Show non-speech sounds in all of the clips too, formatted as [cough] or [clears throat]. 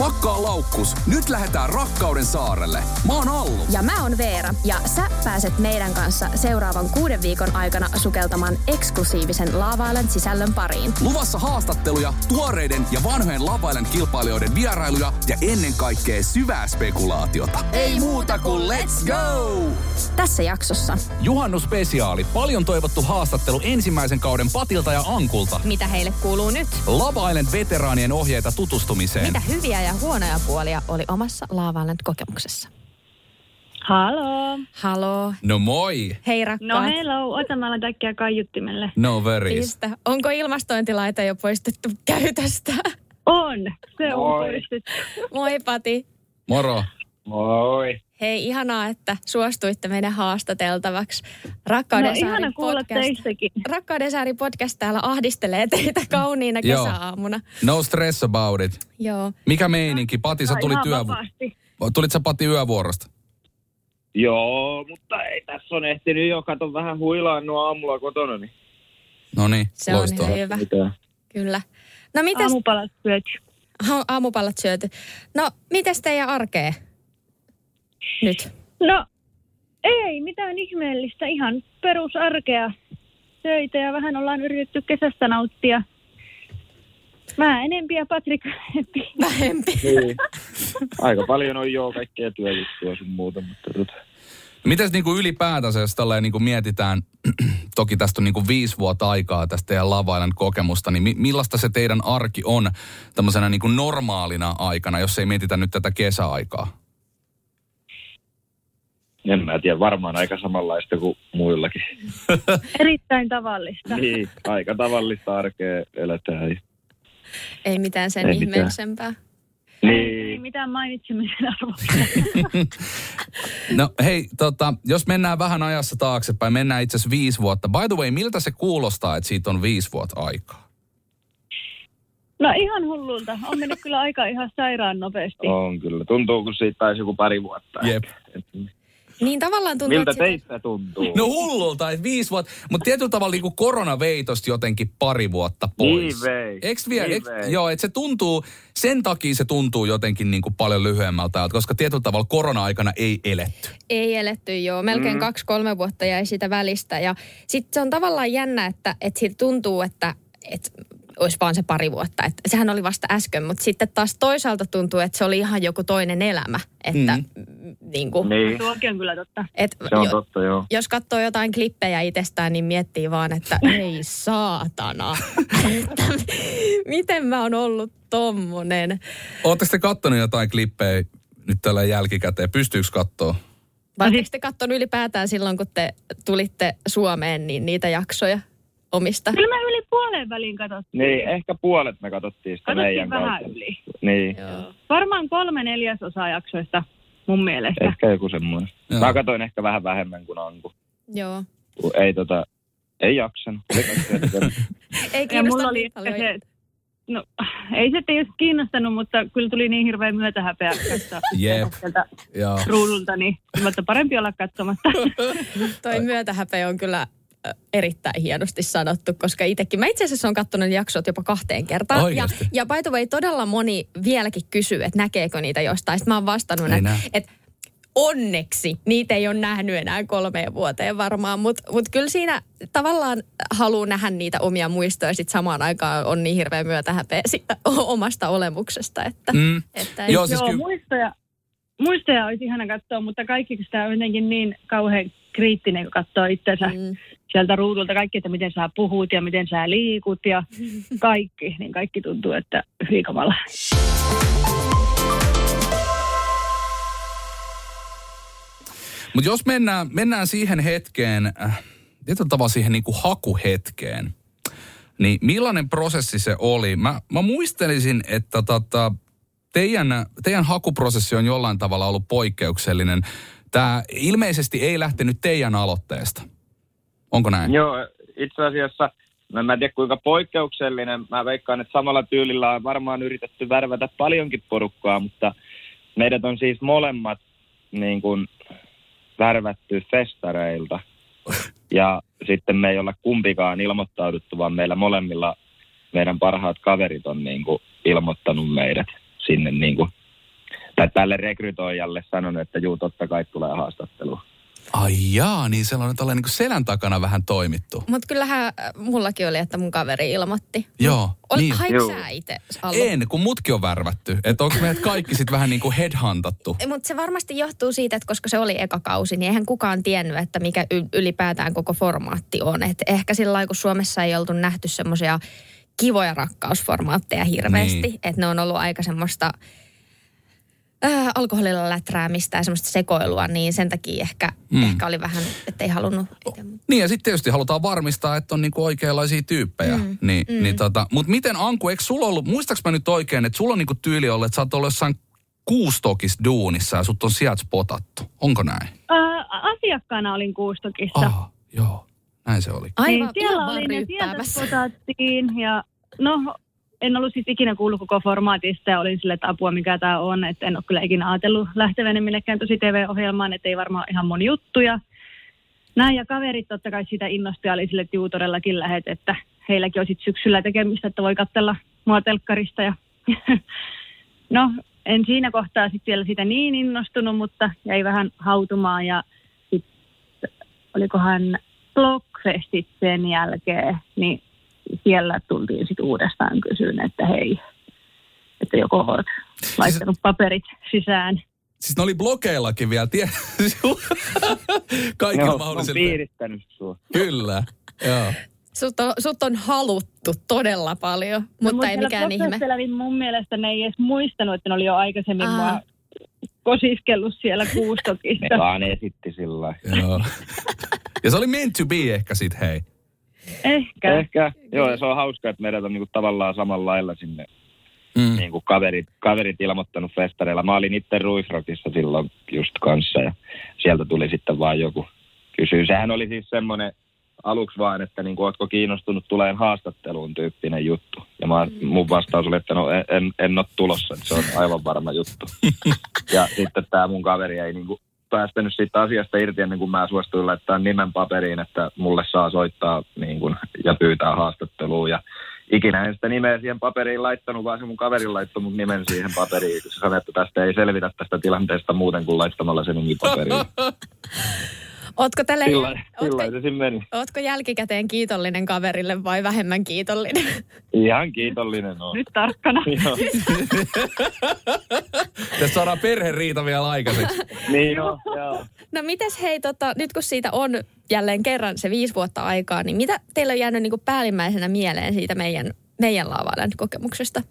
Pakkaa laukkus, nyt lähdetään Rakkauden saarelle. Mä oon Allu. Ja mä oon Veera, ja sä pääset meidän kanssa seuraavan kuuden viikon aikana sukeltamaan eksklusiivisen Laavailen sisällön pariin. Luvassa haastatteluja, tuoreiden ja vanhojen Lavailen kilpailijoiden vierailuja ja ennen kaikkea syvää spekulaatiota. Ei muuta kuin let's go! Tässä jaksossa. Juhannusspesiaali. Paljon toivottu haastattelu ensimmäisen kauden Patilta ja Ankulta. Mitä heille kuuluu nyt? Lava Island veteraanien ohjeita tutustumiseen. Mitä hyviä ja huonoja puolia oli omassa Laavailen kokemuksessa? Halo. Halo. No moi! Hei rakkaat. No hello, ota mä alan äkkiä kaiuttimelle. No veris. Pistä. Onko ilmastointilaite jo poistettu käytöstä? On, se on Moi. poistettu. Moi Pati. Moro. Moi. Hei, ihanaa, että suostuitte meidän haastateltavaksi. Rakkauden No ihana kuulla podcast. teistäkin. Rakkauden saari podcast täällä ahdistelee teitä kauniina kesäaamuna. No stress about it. Joo. Mikä meininki? Pati, sä tulit, ihan yö... vapaasti. tulit sä Pati yövuorosta? Joo, mutta ei tässä on ehtinyt jo, kato vähän huilaannut aamulla kotona, niin No niin, Se on loistavaa. hyvä. mitä. Kyllä. No mites Aamupalat syöty. Ha- aamupalat syöty? No, mites teidän arkee nyt? No, ei mitään ihmeellistä. Ihan perusarkea töitä ja vähän ollaan yritetty kesästä nauttia. Mä enempi ja Patrik vähempi. Vähempi. Niin. Aika paljon on jo kaikkea työjuttua sun muuta, mutta tota. Mites niinku ylipäätänsä, jos tälleen niinku mietitään, [clears throat] toki tästä on niinku viisi vuotta aikaa tästä teidän lavailan kokemusta, niin mi- millaista se teidän arki on tämmöisenä niinku normaalina aikana, jos ei mietitä nyt tätä kesäaikaa? En mä tiedä, varmaan aika samanlaista kuin muillakin. [laughs] Erittäin tavallista. Niin, aika tavallista arkea eletään. Ei mitään sen Ei mitään. ihmeellisempää. Ei Niin, mitään mainitsemisen arvoista. [laughs] No hei, tota, jos mennään vähän ajassa taaksepäin, mennään itse asiassa viisi vuotta. By the way, miltä se kuulostaa, että siitä on viisi vuotta aikaa? No ihan hullulta. On mennyt kyllä aika ihan sairaan nopeasti. on kyllä. Tuntuu, kun siitä taisi joku pari vuotta. Jep. Et- Niin tavallaan tuntuu, Miltä että teistä tuntuu? No hullulta, että viisi vuotta. Mutta tietyllä tavalla niin korona vei jotenkin pari vuotta pois. Niin vei. Eks vielä, Niin eks, vei. joo, että se tuntuu, sen takia se tuntuu jotenkin niin kuin paljon lyhyemmältä koska tietyllä tavalla korona-aikana ei eletty. ei eletty joo. Melkein mm. kaksi-kolme vuotta jäi sitä välistä. Ja sitten se on tavallaan jännä, että, että siitä tuntuu, että, että olisi vaan se pari vuotta. Että sehän oli vasta äsken, mutta sitten taas toisaalta tuntuu, että se oli ihan joku toinen elämä. Että Mm. mm. niin kuin, Niin, Tuokin on kyllä totta. et, se on jo, totta, joo. jos katsoo jotain klippejä itsestään, niin miettii vaan, että [laughs] ei saatana. että [laughs] miten mä oon ollut tommonen. Oletteko te kattonut jotain klippejä nyt tällä jälkikäteen? Pystyykö katsoa? Vai oletteko te kattonut ylipäätään silloin, kun te tulitte Suomeen, niin niitä jaksoja omista? Kyllä me yli puolen väliin katsottiin. Niin, ehkä puolet me katsottiin sitä Katsottiin meidän vähän kautta. yli. Niin, Joo. Varmaan kolme neljäsosaa jaksoista mun mielestä. ehkä joku semmoinen. Joo. Mä katsoin ehkä vähän vähemmän kuin Anku. Joo. Kun Ei tota, ei jaksanut. Ei. [laughs] Ei Ja mulla oli niin paljon. se, no ei se tietysti kiinnostanut, mutta kyllä tuli niin hirveä myötähäpeä katsoa Jep. ruudulta, niin mutta parempi olla katsomatta. Toi myötähäpeä on kyllä erittäin hienosti sanottu, koska itsekin, mä itse asiassa olen katsonut jaksot jopa kahteen kertaan. Ja, Oikeasti? ja by the way, todella moni vieläkin kysyy, että näkeekö niitä jostain. Sitten mä oon vastannut, että, että onneksi niitä ei ole nähnyt enää kolmeen vuoteen varmaan, mutta mut kyllä siinä tavallaan haluaa nähdä niitä omia muistoja, sitten samaan aikaan on niin hirveä myötähäpeä siitä omasta olemuksesta, että, Mm. että ei, Joo, siis Joo, kyllä, muistoja, muistoja olisi ihana katsoa, mutta kaikki sitä on jotenkin niin kauhean kriittinen, kun katsoo itsensä Mm. sieltä ruudulta. Kaikki, että miten sä puhut ja miten sä liikut ja [laughs] kaikki, niin kaikki tuntuu, että hiikamalla. Mutta jos mennään, mennään siihen hetkeen, äh, tietyllä tavalla siihen niin kuin hakuhetkeen, niin millainen prosessi se oli? Mä, mä muistelisin, että tota, teidän, teidän hakuprosessi on jollain tavalla ollut poikkeuksellinen. Tämä ilmeisesti ei lähtenyt teidän aloitteesta. Onko näin? Joo, itse asiassa, mä, en tiedä kuinka poikkeuksellinen, mä veikkaan, että samalla tyylillä on varmaan yritetty värvätä paljonkin porukkaa, mutta meidät on siis molemmat niin kuin, värvätty festareilta. Ja sitten me ei olla kumpikaan ilmoittauduttu, vaan meillä molemmilla meidän parhaat kaverit on niin kuin, ilmoittanut meidät. sinne niin kuin, tai tälle rekrytoijalle sanonut, että juu, totta kai tulee haastattelu. Ai jaa, niin sellainen tällainen niin kuin selän takana vähän toimittu. Mutta kyllähän äh, mullakin oli, että mun kaveri ilmoitti. Joo, Ol, niin. Haik Joo. sä itse? En, kun mutkin on värvätty. Että onko meidät kaikki sitten vähän niin kuin headhuntattu? Mutta se varmasti johtuu siitä, että koska se oli eka kausi, niin eihän kukaan tiennyt, että mikä ylipäätään koko formaatti on. Et ehkä sillä lailla, kun Suomessa ei oltu nähty semmoisia kivoja rakkausformaatteja hirveästi, Niin. että ne on ollut aika semmoista äh, alkoholilla läträämistä ja semmoista sekoilua, niin sen takia ehkä, Mm. ehkä oli vähän, että ei halunnut itse. Niin ja sitten tietysti halutaan varmistaa, että on niinku oikeanlaisia tyyppejä. Mm, niin, mm. Niin tota, Mutta miten Anku, eikö sulla ollut, muistaaks mä nyt oikein, että sulla on niinku tyyli ollut, että sä oot ollut jossain kuustokis duunissa ja sut on sieltä spotattu. Onko näin? Ää, asiakkaana olin Kuustokissa. Ah, joo. Näin se oli. Aivan, niin siellä olin ja sieltä spotattiin ja no en ollut siis ikinä kuullut koko formaatista ja olin sille, että apua mikä tämä on, että en ole kyllä ikinä ajatellut lähteväni minnekään tosi TV-ohjelmaan, että ei varmaan ihan moni juttuja. Näin ja kaverit totta kai sitä innostui ja oli sille, että juu todellakin lähet, että heilläkin on sit syksyllä tekemistä, että voi katsella mua telkkarista ja [laughs] no en siinä kohtaa sitten vielä sitä niin innostunut, mutta jäi vähän hautumaan ja sitten olikohan Blockfestit sen jälkeen, niin siellä tultiin sitten uudestaan kysyyn, että hei, että joko olet laittanut paperit sisään. Siis ne oli blokeillakin vielä, tie... [laughs] Kaikilla Joo, on piirittänyt sua. Kyllä, joo. Sut on, sut on haluttu todella paljon, mutta ei mikään ihme. Niin mun mielestä ne ei edes muistanut, että ne oli jo aikaisemmin Aa. mua kosiskellut siellä Ne kuustokissa. vaan esitti sillä joo. Ja se oli meant to be ehkä sit, hei. Ehkä. Ehkä, joo, ja se on hauska, että meidät on niinku tavallaan samalla lailla sinne Mm. niinku kaverit, kaverit ilmoittanut festareilla. Mä olin itse Ruisrockissa silloin just kanssa ja sieltä tuli sitten vaan joku kysyy. Sehän oli siis semmoinen aluksi vaan, että niinku, ootko kiinnostunut tuleen haastatteluun tyyppinen juttu. Ja mä, mun vastaus oli, että no en, en, en ole tulossa, että se on aivan varma juttu. [laughs] ja sitten tämä mun kaveri ei niinku päästänyt siitä asiasta irti ennen kuin mä suostuin laittaa nimen paperiin, että mulle saa soittaa niin kuin, ja pyytää haastatteluun. Ja ikinä en sitä nimeä siihen paperiin laittanut, vaan se mun kaveri laittoi mun nimen siihen paperiin, kun se sanoi, että tästä ei selvitä tästä tilanteesta muuten kuin laittamalla sen nimi paperiin. [laughs] Ootko, tälle, Sillä ootko, sillä se meni. ootko jälkikäteen kiitollinen kaverille vai vähemmän kiitollinen? Ihan kiitollinen on. Nyt tarkkana. [laughs] Joo. Tässä saadaan perheriita vielä aikaiseksi. [laughs] niin on, joo. No mites hei, tota, nyt kun siitä on jälleen kerran se viisi vuotta aikaa, niin mitä teillä on jäänyt niin kuin päällimmäisenä mieleen siitä meidän, meidän laavaalan kokemuksesta?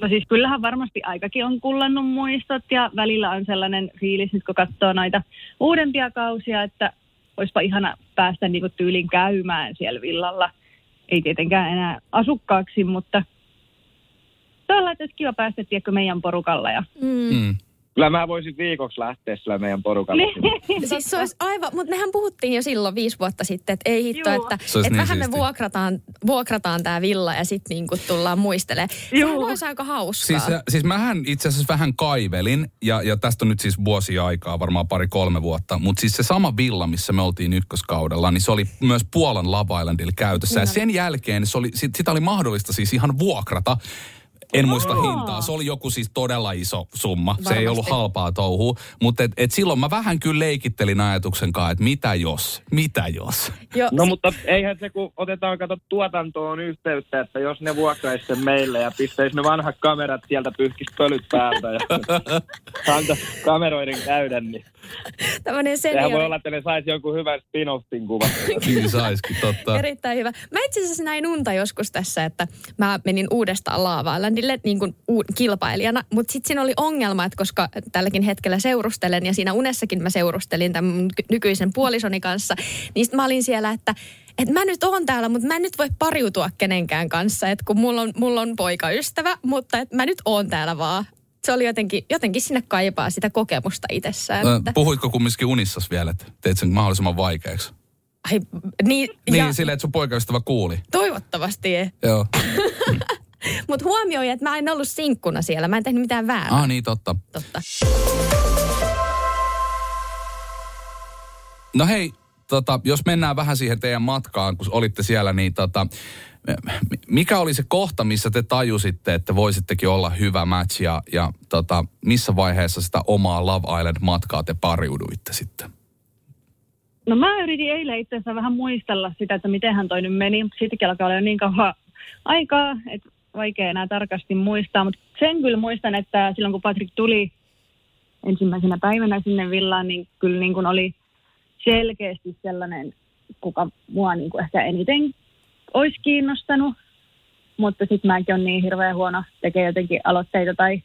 No siis kyllähän varmasti aikakin on kullannut muistot ja välillä on sellainen fiilis, nyt kun katsoo noita uudempia kausia, että olisipa ihana päästä niinku tyylin käymään siellä villalla. Ei tietenkään enää asukkaaksi, mutta tuolla että olisi kiva päästä tiedätkö, meidän porukalla. Ja... Mm. Mm. Kyllä mä voisin viikoksi lähteä sillä meidän porukalla. sinne. Siis se olisi aivan, mutta mehän puhuttiin jo silloin viisi vuotta sitten, että ei hitto, Juu. että, että niin vähän me siistiä. vuokrataan, vuokrataan tämä villa ja sitten niinku tullaan muistelemaan. Sehän Juu. olisi aika hauskaa. Siis, siis mähän itse asiassa vähän kaivelin, ja, ja tästä on nyt siis vuosia aikaa, varmaan pari-kolme vuotta, mutta siis se sama villa, missä me oltiin ykköskaudella, niin se oli myös Puolan Love Islandilla käytössä. Ja sen jälkeen se oli, sit, sitä oli mahdollista siis ihan vuokrata. En muista Aa. hintaa. Se oli joku siis todella iso summa. Se ei Varmasti. ollut halpaa touhua. Mutta et, et silloin mä vähän kyllä leikittelin ajatuksen kanssa, että mitä jos? Mitä jos? jo, No mutta eihän se, kun otetaan kato tuotantoon yhteyttä, että jos ne vuokraisi sen meille ja pistäisi ne vanhat kamerat sieltä pyyhkis pölyt päältä ja [laughs] anta kameroiden käydä, niin tämmöinen sehän voi seniori. olla, että ne saisi jonkun hyvän spin-offin kuvan. [laughs] Niin saiskin, totta. Erittäin hyvä. Mä itse asiassa näin unta joskus tässä, että mä menin uudestaan Laava Islandille niin kuin kilpailijana, mutta sitten siinä oli ongelma, että koska tälläkin hetkellä seurustelen ja siinä unessakin mä seurustelin tämän nykyisen puolisoni kanssa, niin sit mä olin siellä, että että mä nyt oon täällä, mutta mä en nyt voi pariutua kenenkään kanssa, että kun mulla on, mulla on poikaystävä, mutta että mä nyt oon täällä vaan. Se oli jotenkin, jotenkin sinne kaipaa sitä kokemusta itsessään. Ö, Että, Puhuitko kumminkin unissas vielä, että teit sen mahdollisimman vaikeaksi? ai, niin, Niin, ja silleen, että sun poikaystävä kuuli. toivottavasti ei. Joo. [laughs] [laughs] Mutta huomioi, että mä en ollut sinkkuna siellä. Mä en tehnyt mitään väärää. Ah niin, totta. Totta. No hei, tota, jos mennään vähän siihen teidän matkaan, kun olitte siellä, niin tota, mikä oli se kohta, missä te tajusitte, että voisittekin olla hyvä match ja, ja tota, missä vaiheessa sitä omaa Love Island-matkaa te pariuduitte sitten? No mä yritin eilen itse asiassa vähän muistella sitä, että miten hän toi nyt meni. Sittenkin alkaa olla niin kauan aikaa, että vaikea enää tarkasti muistaa. Mutta sen kyllä muistan, että silloin kun Patrick tuli ensimmäisenä päivänä sinne villaan, niin kyllä niin kuin oli selkeästi sellainen, kuka mua niin kuin ehkä eniten olisi kiinnostanut. Mutta sitten mäkin on niin hirveän huono tekee jotenkin aloitteita tai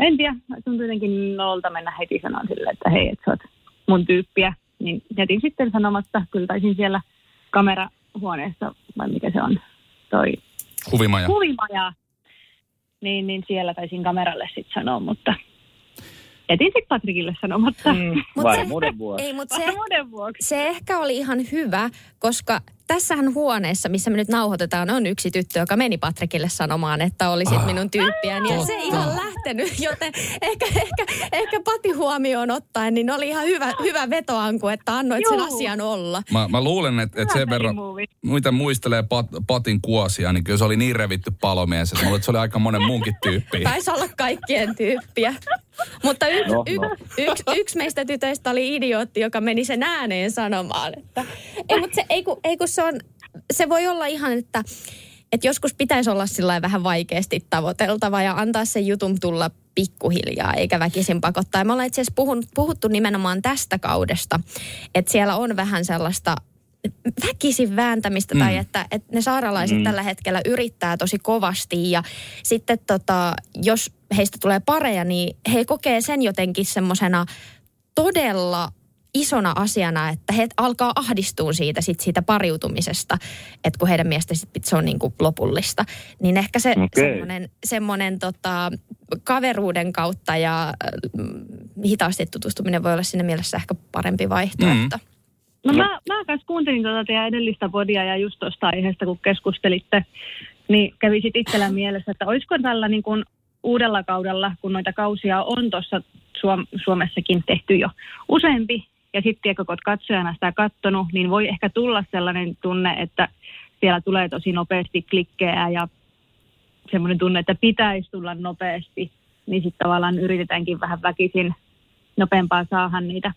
en tiedä, tuntuu jotenkin nolta mennä heti sanoa sille, että hei, että sä oot mun tyyppiä. Niin jätin sitten sanomatta, kyllä taisin siellä kamerahuoneessa, vai mikä se on, toi Huvimaja. huvimaja. Niin, niin siellä taisin kameralle sitten sanoa, mutta jätin sitten Patrikille sanomatta. Mm. [laughs] Mut se, vuoksi. ei, mutta se, se ehkä oli ihan hyvä, koska tässähän huoneessa, missä me nyt nauhoitetaan, on yksi tyttö, joka meni Patrikille sanomaan, että olisit Ah. minun tyyppiäni. Ja se ei ihan lähtenyt, joten ehkä, ehkä, ehkä Pati huomioon ottaen, niin oli ihan hyvä, hyvä vetoanku, että annoit sen Juu. asian olla. Mä, mä luulen, että, että sen verran, mitä muistelee Pat, Patin kuosia, niin kyllä se oli niin revitty palomies, että että se oli aika monen muunkin tyyppi. Taisi olla kaikkien tyyppiä. Mutta y- No, y- no. yksi, yksi meistä tytöistä oli idiootti, joka meni sen ääneen sanomaan. Että, ei, mutta se, ei, kun, ei kun se on, se voi olla ihan, että, että joskus pitäisi olla sillä vähän vaikeasti tavoiteltava ja antaa sen jutun tulla pikkuhiljaa, eikä väkisin pakottaa. Ja me ollaan itse asiassa puhun, puhuttu nimenomaan tästä kaudesta, että siellä on vähän sellaista väkisin vääntämistä mm. tai että, että ne saaralaiset mm. Tällä hetkellä yrittää tosi kovasti ja sitten tota, jos heistä tulee pareja, niin he kokee sen jotenkin semmoisena todella isona asiana, että he alkaa ahdistua siitä, sit siitä pariutumisesta, että kun heidän mielestä sit se on niin kuin lopullista. Niin ehkä se Okei. semmoinen, semmoinen tota, kaveruuden kautta ja mm, hitaasti tutustuminen voi olla siinä mielessä ehkä parempi vaihtoehto. Mm. No mä, mä kanssa kuuntelin tuota teidän edellistä podia ja just tuosta aiheesta, kun keskustelitte, niin kävi sitten itsellä mielessä, että olisiko tällä niin kuin uudella kaudella, kun noita kausia on tuossa Suom- Suomessakin tehty jo useampi, ja sitten kun olet katsojana sitä kattonut, niin voi ehkä tulla sellainen tunne, että siellä tulee tosi nopeasti klikkejä ja semmoinen tunne, että pitäisi tulla nopeasti, niin sitten tavallaan yritetäänkin vähän väkisin nopeampaa saada niitä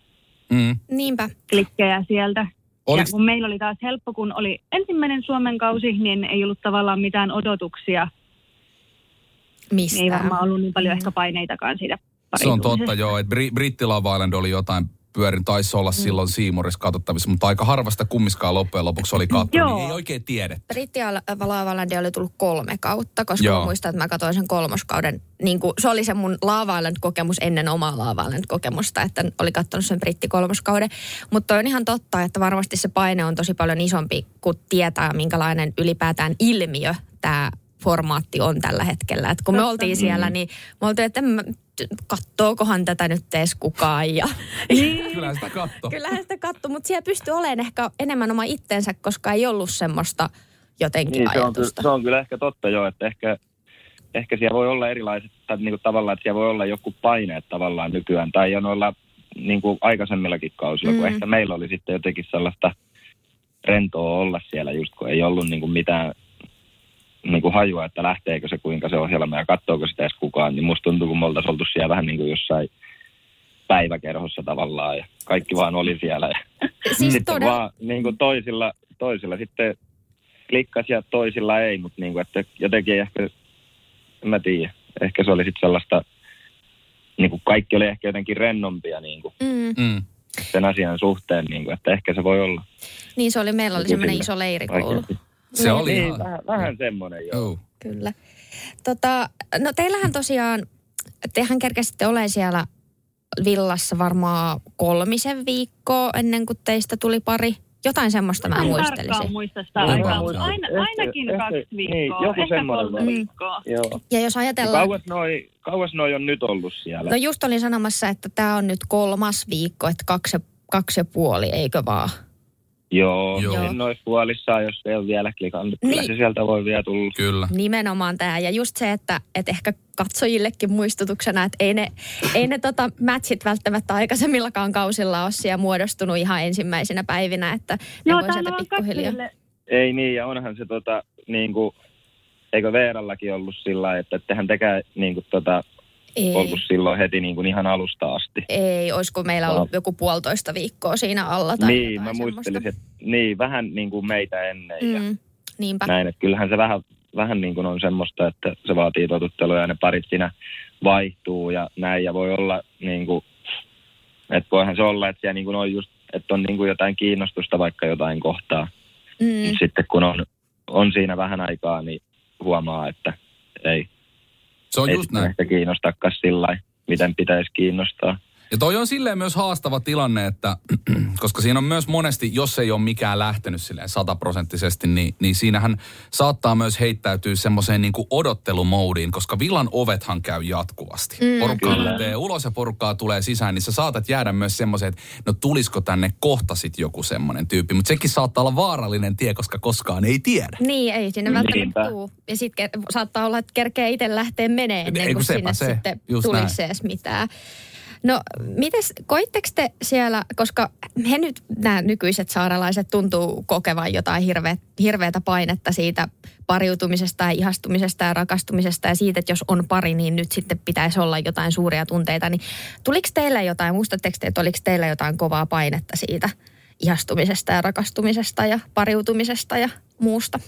Mm. Niinpä. klikkejä sieltä. Oliks, Ja kun meillä oli taas helppo, kun oli ensimmäinen Suomen kausi, niin ei ollut tavallaan mitään odotuksia. Mistä? Ei varmaan ollut niin paljon ehkä paineitakaan siitä se on totta joo, että Bri- Britti Love Island oli jotain pyörin, taisi olla Mm. silloin Siimurissa katsottavissa, mutta aika harvasta kummiskaan loppujen lopuksi oli katsonut, niin ei oikein tiedetty. Britti Laavalandi oli tullut kolme kautta, koska Joo. mä muistan, että mä katsoin sen kolmoskauden. Niin kuin, se oli se mun Lava kokemus ennen omaa Lava kokemusta, että oli katsonut sen Britti kolmoskauden. Mutta on ihan totta, että varmasti se paine on tosi paljon isompi, kun tietää, minkälainen ylipäätään ilmiö tämä formaatti on tällä hetkellä. Et kun me oltiin siellä, niin me oltiin, että kattookohan tätä nyt edes kukaan. Ja, Niin, Kyllähän sitä katto. Kyllähän sitä katsoi, mutta siellä pystyi olemaan ehkä enemmän oma itsensä, koska ei ollut semmoista jotenkin Niin, se on, se on kyllä ehkä totta joo, että ehkä, ehkä siellä voi olla erilaiset, tai niin kuin tavallaan, että siellä voi olla joku paineet tavallaan nykyään, tai jo noilla niin kuin aikaisemmillakin kausilla, mm. kun ehkä meillä oli sitten jotenkin sellaista rentoa olla siellä just, kun ei ollut niin kuin mitään niin kuin hajua, että lähteekö se kuinka se ohjelma ja katsoako sitä edes kukaan, niin musta tuntuu, kun me oltaisiin oltu siellä vähän niin kuin jossain päiväkerhossa tavallaan ja kaikki vaan oli siellä. Ja [laughs] Siis sitten todella, vaan niin kuin toisilla, toisilla sitten klikkas ja toisilla ei, mutta niin kuin, että jotenkin ehkä, en mä tiedä, ehkä se oli sitten sellaista, niin kuin kaikki oli ehkä jotenkin rennompia niin kuin mm, Mm. sen asian suhteen, niin kuin, että ehkä se voi olla. niin se oli, meillä oli semmoinen iso leirikoulu. Oikeasti. Se oli Niin, ihan... vähän, vähän semmoinen joo. Oh. Kyllä. Tota, no teillähän tosiaan, tehän kerkesitte ole siellä villassa varmaan kolmisen viikkoa ennen kuin teistä tuli pari. Jotain semmoista mä muistelisin. muista sitä aikaa, mutta aina, ainakin ehkä- kaksi niin, viikkoa, joku ehkä kolme viikkoa. Joo. Ja jos Ja ajatellaan, Kauas noi, kauas noi on nyt ollut siellä. no just olin sanomassa, että tämä on nyt kolmas viikko, että kaksi, kaksi ja puoli, eikö vaan? Joo, Joo. En olisi puolissaan, jos ei ole vielä klikannut. Kyllä Niin. se sieltä voi vielä tulla. Kyllä. Nimenomaan tämä. Ja just se, että, että ehkä katsojillekin muistutuksena, että ei ne, ei ne tota matchit välttämättä aikaisemmillakaan kausilla ole siellä muodostunut ihan ensimmäisenä päivinä, että ne Joo, voi sieltä pikkuhiljaa. ei niin, ja onhan se tota, niin kuin, eikö Veerallakin ollut sillä että ettehän tekää niin kuin, tota, Ei. ollut silloin heti niin kuin ihan alusta asti. Ei, olisiko meillä ollut joku puolitoista viikkoa siinä alla tai niin, mä muistelin, että niin, vähän niin kuin meitä ennen ja Mm, niinpä. näin, että kyllähän se vähän, vähän niin kuin on semmoista, että se vaatii totuttelua ja ne parit siinä vaihtuu ja näin ja voi olla niin kuin, että voihan se olla, että siellä niin kuin on just, että on niin kuin jotain kiinnostusta vaikka jotain kohtaa. Mm. Sitten kun on, on siinä vähän aikaa, niin huomaa, että ei, Se on ei just näin. ehkä kiinnostakaan sillä miten pitäisi kiinnostaa. Ja toi on silleen myös haastava tilanne, että [clears throat] koska siinä on myös monesti, jos ei ole mikään lähtenyt silleen sataprosenttisesti, niin, niin siinähän saattaa myös heittäytyä semmoiseen niin kuin odottelumoodiin, koska villan ovethan käy jatkuvasti. Mm, porukkaa kyllä. lähtee ulos ja porukkaa tulee sisään, niin sä saatat jäädä myös semmoiseen, että no tulisiko tänne kohta sit joku semmoinen tyyppi. Mutta sekin saattaa olla vaarallinen tie, koska koskaan ei tiedä. Niin, ei sinne välttämättä tuu. Ja sitten saattaa olla, että kerkee itse lähteä menee ennen kun kuin sinne se. sitten tulisi edes mitään. No, mites, koitteko te siellä, koska he nyt, nämä nykyiset saaralaiset tuntuu kokevan jotain hirveä, hirveätä painetta siitä pariutumisesta ja ihastumisesta ja rakastumisesta ja siitä, että jos on pari, niin nyt sitten pitäisi olla jotain suuria tunteita. Niin tuliko teille jotain, muistatteko te, että oliko teillä jotain kovaa painetta siitä ihastumisesta ja rakastumisesta ja pariutumisesta ja muusta?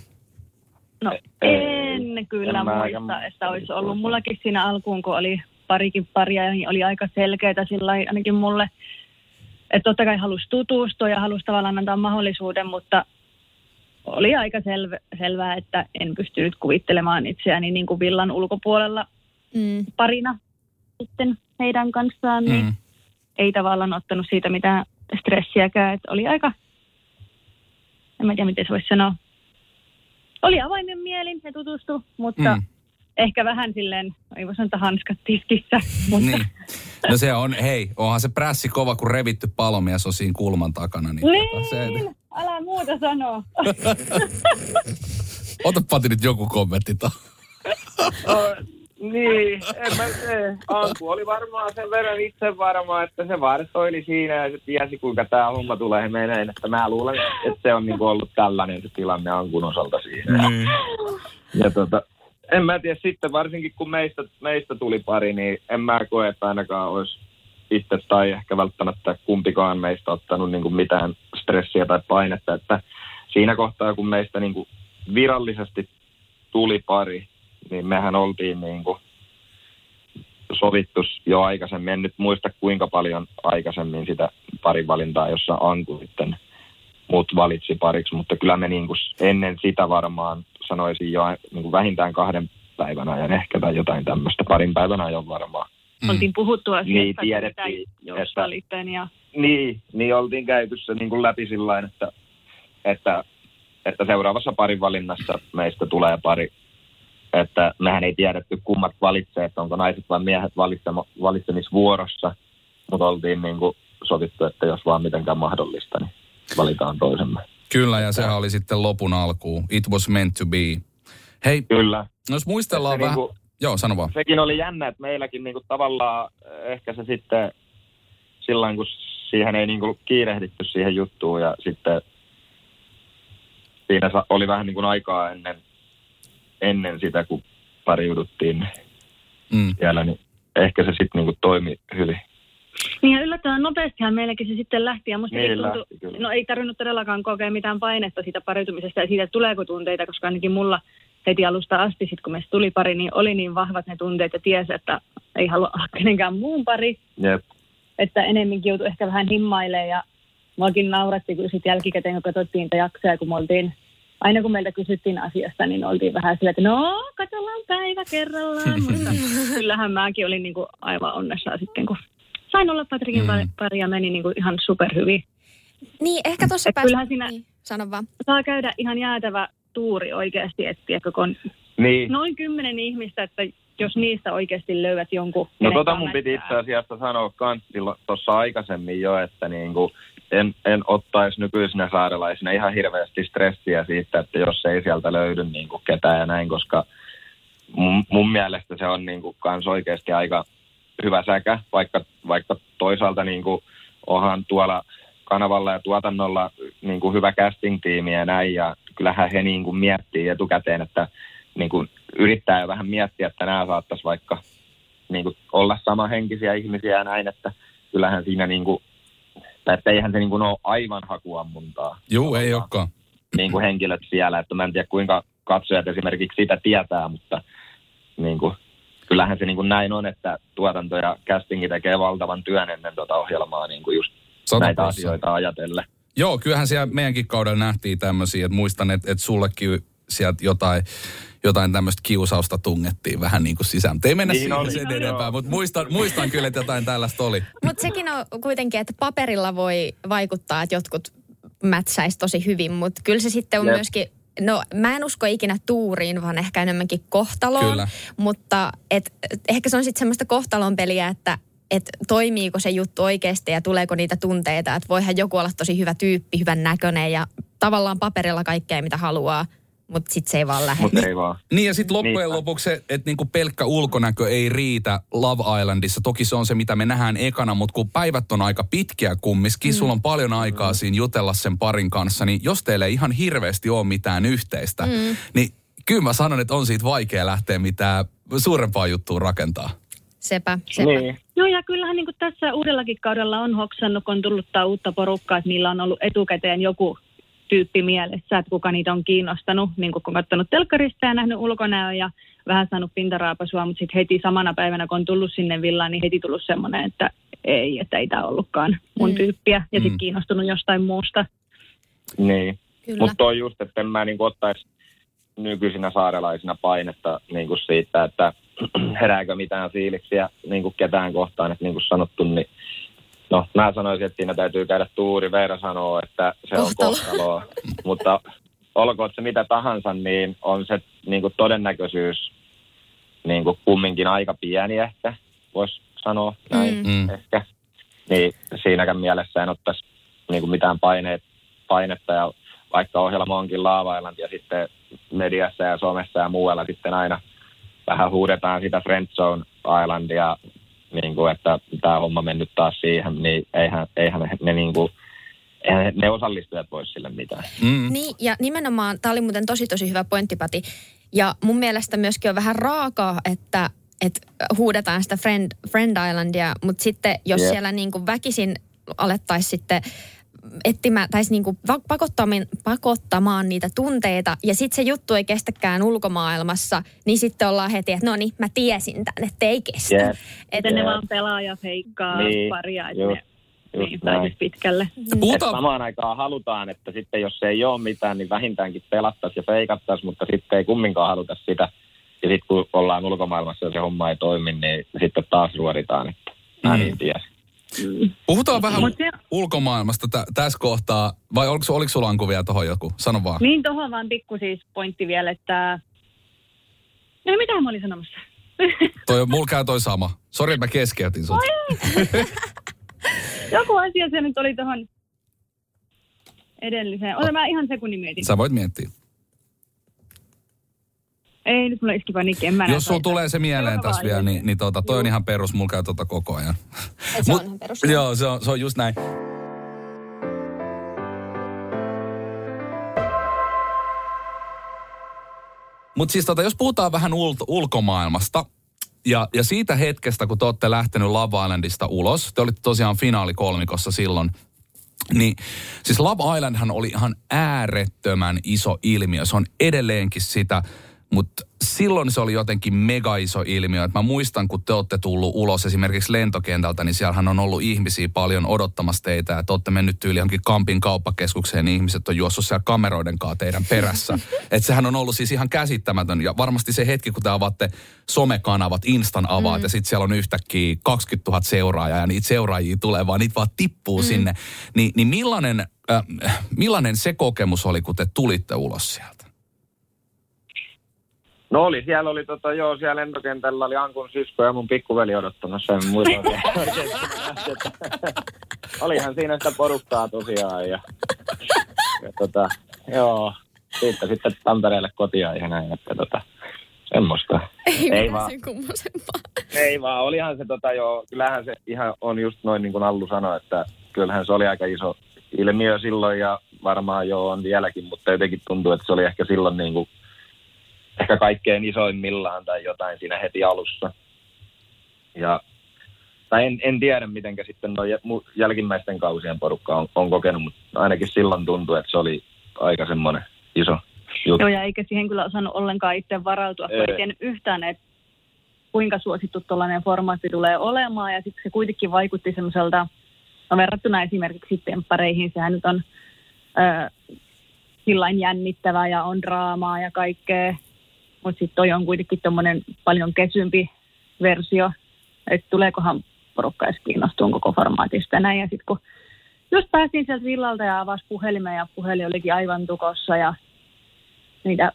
No en kyllä En mä muista, aika- että olisi ollut. Mullakin siinä alkuun, kun oli parikin paria, niin oli aika selkeää sillä ainakin mulle, että totta kai halusi tutustua ja halusi tavallaan antaa mahdollisuuden, mutta oli aika selvä, selvää, että en pystynyt kuvittelemaan itseäni niin kuin villan ulkopuolella Mm. parina sitten heidän kanssaan, niin Mm. ei tavallaan ottanut siitä mitään stressiäkään, että oli aika, en mä tiedä miten se voisi sanoa, oli avaimen mielin, he tutustu, mutta Mm. Mm. ehkä vähän silleen, ei voi sanoa, että hanskat tiskissä, mutta Niin. No se on, hei, onhan se prässi kova, kun revitty palomies on siinä kulman takana. Niin, niin, tota, se, älä muuta sanoa. [laughs] ota Pati nyt joku kommentti tuohon. No, niin, en mä se. Anku oli varmaan sen verran itse varma, että se vartoili siinä ja se tiesi kuinka tämä homma tulee meneen. Että mä luulen, että se on niinku ollut tällainen se tilanne Ankun osalta siinä. Niin. Ja tota, en mä tiedä sitten, varsinkin kun meistä, meistä tuli pari, niin en mä koe, että ainakaan olisi itse tai ehkä välttämättä kumpikaan meistä ottanut niin kuin mitään stressiä tai painetta. Että siinä kohtaa, kun meistä niin kuin virallisesti tuli pari, niin mehän oltiin niin kuin sovittu jo aikaisemmin. En nyt muista kuinka paljon aikaisemmin sitä parivalintaa, jossa Anku sitten mut valitsi pariksi, mutta kyllä me niin kuin ennen sitä varmaan sanoisin jo niin kuin vähintään kahden päivän ajan ehkä tai jotain tämmöistä, parin päivän ajan varmaan. Mm. Oltiin puhuttu asiasta, Niin, että tiedettiin, mitä jos että- ja Niin, niin oltiin käyty se niin kuin läpi sillä että, että, että seuraavassa parin valinnassa meistä tulee pari. Että mehän ei tiedetty kummat valitsee, että onko naiset vai miehet valitsema, valitsemisvuorossa, mutta oltiin niin kuin sovittu, että jos vaan mitenkään mahdollista, niin valitaan toisemme. Kyllä, ja sehän oli sitten lopun alkuun. It was meant to be. Hei, Kyllä. no jos muistellaan vähän... niinku- Joo, sano vaan. sekin oli jännä, että meilläkin niinku tavallaan eh, ehkä se sitten silloin, kun siihen ei niinku kiirehditty siihen juttuun ja sitten siinä sa- oli vähän niin kuin aikaa ennen, ennen sitä, kun pariuduttiin Mm. siellä, niin ehkä se sitten niinku toimi hyvin. Niin ja yllättävän nopeastihan meilläkin se sitten lähti. Ja musta tuntui, lähti, kyllä. no ei tarvinnut todellakaan kokea mitään painetta siitä pariutumisesta ja siitä, tuleeko tunteita, koska ainakin mulla heti alusta asti, sit kun meistä tuli pari, niin oli niin vahvat ne tunteet ja tiesi, että ei halua olla kenenkään muun pari. Jep. Että enemminkin joutui ehkä vähän himmailemaan ja muakin nauratti kyllä sitten jälkikäteen, kun katsottiin niitä jaksoja, kun me oltiin aina kun meiltä kysyttiin asiasta, niin oltiin vähän sillä, että no, katsellaan päivä kerrallaan. Mutta [laughs] kyllähän mäkin olin niin kuin aivan onnessa sitten, kun sain olla Patrikin Mm. pari ja meni niin kuin ihan superhyvin. Niin, ehkä tuossa Et päästä... kyllähän siinä- Niin, sano vaan. Saa käydä ihan jäätävä tuuri oikeasti, että kun on Niin. noin kymmenen ihmistä, että jos niistä oikeasti löydät jonkun. No tota mun piti itse asiassa sanoa kans tuossa aikaisemmin jo, että niinku en, en ottaisi nykyisinä saarelaisina ihan hirveästi stressiä siitä, että jos ei sieltä löydy niinku ketään ja näin, koska mun, mun mielestä se on niinku kans oikeasti aika hyvä säkä, vaikka, vaikka toisaalta niinku onhan tuolla kanavalla ja tuotannolla niin kuin hyvä casting-tiimi ja näin, ja kyllähän he niin kuin miettii etukäteen, että niin kuin yrittää jo vähän miettiä, että nämä saattaisi vaikka niin kuin olla samahenkisiä ihmisiä ja näin, että kyllähän siinä niin kuin, tai että eihän se niin kuin ole aivan hakuammuntaa. Joo, ei olekaan. Niin kuin henkilöt siellä, että mä en tiedä kuinka katsojat esimerkiksi sitä tietää, mutta niin kuin, kyllähän se niin kuin näin on, että tuotanto ja castingi tekee valtavan työn ennen tuota ohjelmaa niin kuin just näitä asioita ajatellen. Joo, kyllähän siellä meidänkin kaudella nähtiin tämmöisiä, että muistan, että, että sullekin sieltä jotain, jotain tämmöistä kiusausta tungettiin vähän niin kuin sisään. Mutta ei mennä niin siihen sen enempää, mutta muistan, muistan kyllä, että jotain tällaista oli. Mutta sekin on kuitenkin, että paperilla voi vaikuttaa, että jotkut mätsäisi tosi hyvin, mutta kyllä se sitten on Jep. myöskin No mä en usko ikinä tuuriin, vaan ehkä enemmänkin kohtaloon. Kyllä. Mutta et, ehkä se on sitten semmoista kohtalon peliä, että et toimiiko se juttu oikeasti ja tuleeko niitä tunteita. Että voihan joku olla tosi hyvä tyyppi, hyvän näköinen ja tavallaan paperilla kaikkea mitä haluaa – mutta sitten se ei vaan lähde. Mutta ei vaan. Niin ja sitten loppujen niin. lopuksi se, että niinku pelkkä ulkonäkö ei riitä Love Islandissa. Toki se on se, mitä me nähdään ekana, mutta kun päivät on aika pitkiä kumminkin, mm. sulla on paljon aikaa mm. siinä jutella sen parin kanssa, niin jos teille ei ihan hirveästi ole mitään yhteistä, mm. niin kyllä mä sanon, että on siitä vaikea lähteä mitään suurempaa juttua rakentaa. Sepä, sepä. Niin. Joo, ja kyllähän niin tässä uudellakin kaudella on hoksannut, kun on tullut uutta porukkaa, että niillä on ollut etukäteen joku tyyppi mielessä, että kuka niitä on kiinnostanut, niin kun on katsonut telkkarista ja nähnyt ulkonäön ja vähän saanut pintaraapasua, mutta sitten heti samana päivänä, kun on tullut sinne villaan, niin heti tullut semmoinen, että ei, että ei tämä ollutkaan mun mm. tyyppiä ja sitten mm. kiinnostunut jostain muusta. Niin, mutta on just, että en mä niin ottaisi nykyisinä saarelaisina painetta niin kuin siitä, että [clears throat] herääkö mitään fiiliksiä niin kuin ketään kohtaan, että niin kuin sanottu, niin No, mä sanoisin, että siinä täytyy käydä tuuri. Veera sanoo, että se Kohtalo. on kohtaloa. Mutta olkoon se mitä tahansa, niin on se niin kuin todennäköisyys niin kuin kumminkin aika pieni ehkä, voisi sanoa näin mm. mm. ehkä. Niin siinäkään mielessä en ottaisi niin kuin mitään paineet, painetta ja vaikka ohjelma onkin Laava ja sitten mediassa ja somessa ja muualla sitten aina vähän huudetaan sitä Friendzone Islandia niin kuin, että tämä homma mennyt taas siihen, niin eihän, eihän ne, ne niin kuin, eihän ne osallistujat voi sille mitään. Mm. Niin, ja nimenomaan, tämä oli muuten tosi tosi hyvä pointti, Pati. Ja mun mielestä myöskin on vähän raakaa, että, että huudetaan sitä Friend, Friend Islandia, mutta sitten jos yeah. siellä niin kuin väkisin alettaisiin sitten etsimään, tai niin kuin pakottamaan, pakottamaan niitä tunteita, ja sitten se juttu ei kestäkään ulkomaailmassa, niin sitten ollaan heti, että no niin, mä tiesin tämän, että ei kestä. Yeah. Että yeah. ne vaan pelaa ja feikkaa niin, paria, että just, ne just niin, pitkälle. Puhutaan... Samaan aikaan halutaan, että sitten jos ei ole mitään, niin vähintäänkin pelattaisiin ja feikattaisiin, mutta sitten ei kumminkaan haluta sitä. Ja sitten kun ollaan ulkomaailmassa ja se homma ei toimi, niin sitten taas ruoditaan, että mä mm. niin tiesin. Puhutaan vähän se... ulkomaailmasta t- tässä kohtaa, vai oliko, oliko sulla Anku vielä tuohon joku? Sano vaan. Niin, tuohon vaan pikku siis pointti vielä, että... No mitä mä olin sanomassa? [laughs] toi, mulla käy toi sama. Sori, että mä keskeytin sut. [laughs] joku asia se nyt oli tuohon edelliseen. Ota mä ihan sekunnin mietin. Sä voit miettiä. Ei, nyt mulla iski panikki, en mä Jos sulla tulee se mieleen tässä vielä, niin, niin tota, toi Juu. on ihan perus, mulla käy tota koko ajan. Et se on ihan perus. Joo, se on, se on just näin. Mutta siis tota, jos puhutaan vähän ul- ulkomaailmasta, ja, ja siitä hetkestä, kun te olette lähtenyt Love Islandista ulos, te olitte tosiaan finaalikolmikossa silloin, niin siis Love Islandhan oli ihan äärettömän iso ilmiö. Se on edelleenkin sitä mutta silloin se oli jotenkin mega iso ilmiö. Et mä muistan, kun te olette tullut ulos esimerkiksi lentokentältä, niin siellähän on ollut ihmisiä paljon odottamassa teitä. Että olette mennyt tyyli johonkin Kampin kauppakeskukseen, niin ihmiset on juossut siellä kameroiden kanssa teidän perässä. [laughs] Että sehän on ollut siis ihan käsittämätön. Ja varmasti se hetki, kun te avaatte somekanavat, Instan avaat, mm. ja sitten siellä on yhtäkkiä 20 000 seuraajaa, ja niitä seuraajia tulee, vaan niitä vaan tippuu mm. sinne. Ni, niin millainen, äh, millainen se kokemus oli, kun te tulitte ulos sieltä? No oli, siellä oli tota, joo, siellä lentokentällä oli Ankun sisko ja mun pikkuveli odottamassa. [laughs] Olihan siinä sitä porukkaa tosiaan ja, ja tota, joo, siitä sitten Tampereelle kotia ja näin, että tota, semmoista. Ei, ei vaan, ei vaan, olihan se tota joo, kyllähän se ihan on just noin niin kuin Allu sanoi, että kyllähän se oli aika iso, ilmiö silloin ja varmaan jo on vieläkin, mutta jotenkin tuntuu, että se oli ehkä silloin niin kuin, ehkä kaikkein isoimmillaan tai jotain siinä heti alussa. Ja tai en, en tiedä, miten sitten nuo jälkimmäisten kausien porukka on, on kokenut, mutta ainakin silloin tuntui, että se oli aika semmoinen iso juttu. Joo, ja eikä siihen kyllä osannut ollenkaan itse varautua, kun ei tiennyt yhtään, että kuinka suosittu tuollainen formaatti tulee olemaan, ja sitten se kuitenkin vaikutti semmoiselta, no verrattuna esimerkiksi temppareihin, sehän nyt on ö, sillain jännittävää ja on draamaa ja kaikkea, mutta sitten toi on kuitenkin tuommoinen paljon kesympi versio, että tuleekohan porukka edes kiinnostuu koko formaatista näin. Ja sitten kun just päästiin sieltä villalta ja avasi puhelimen ja puhelin olikin aivan tukossa ja niitä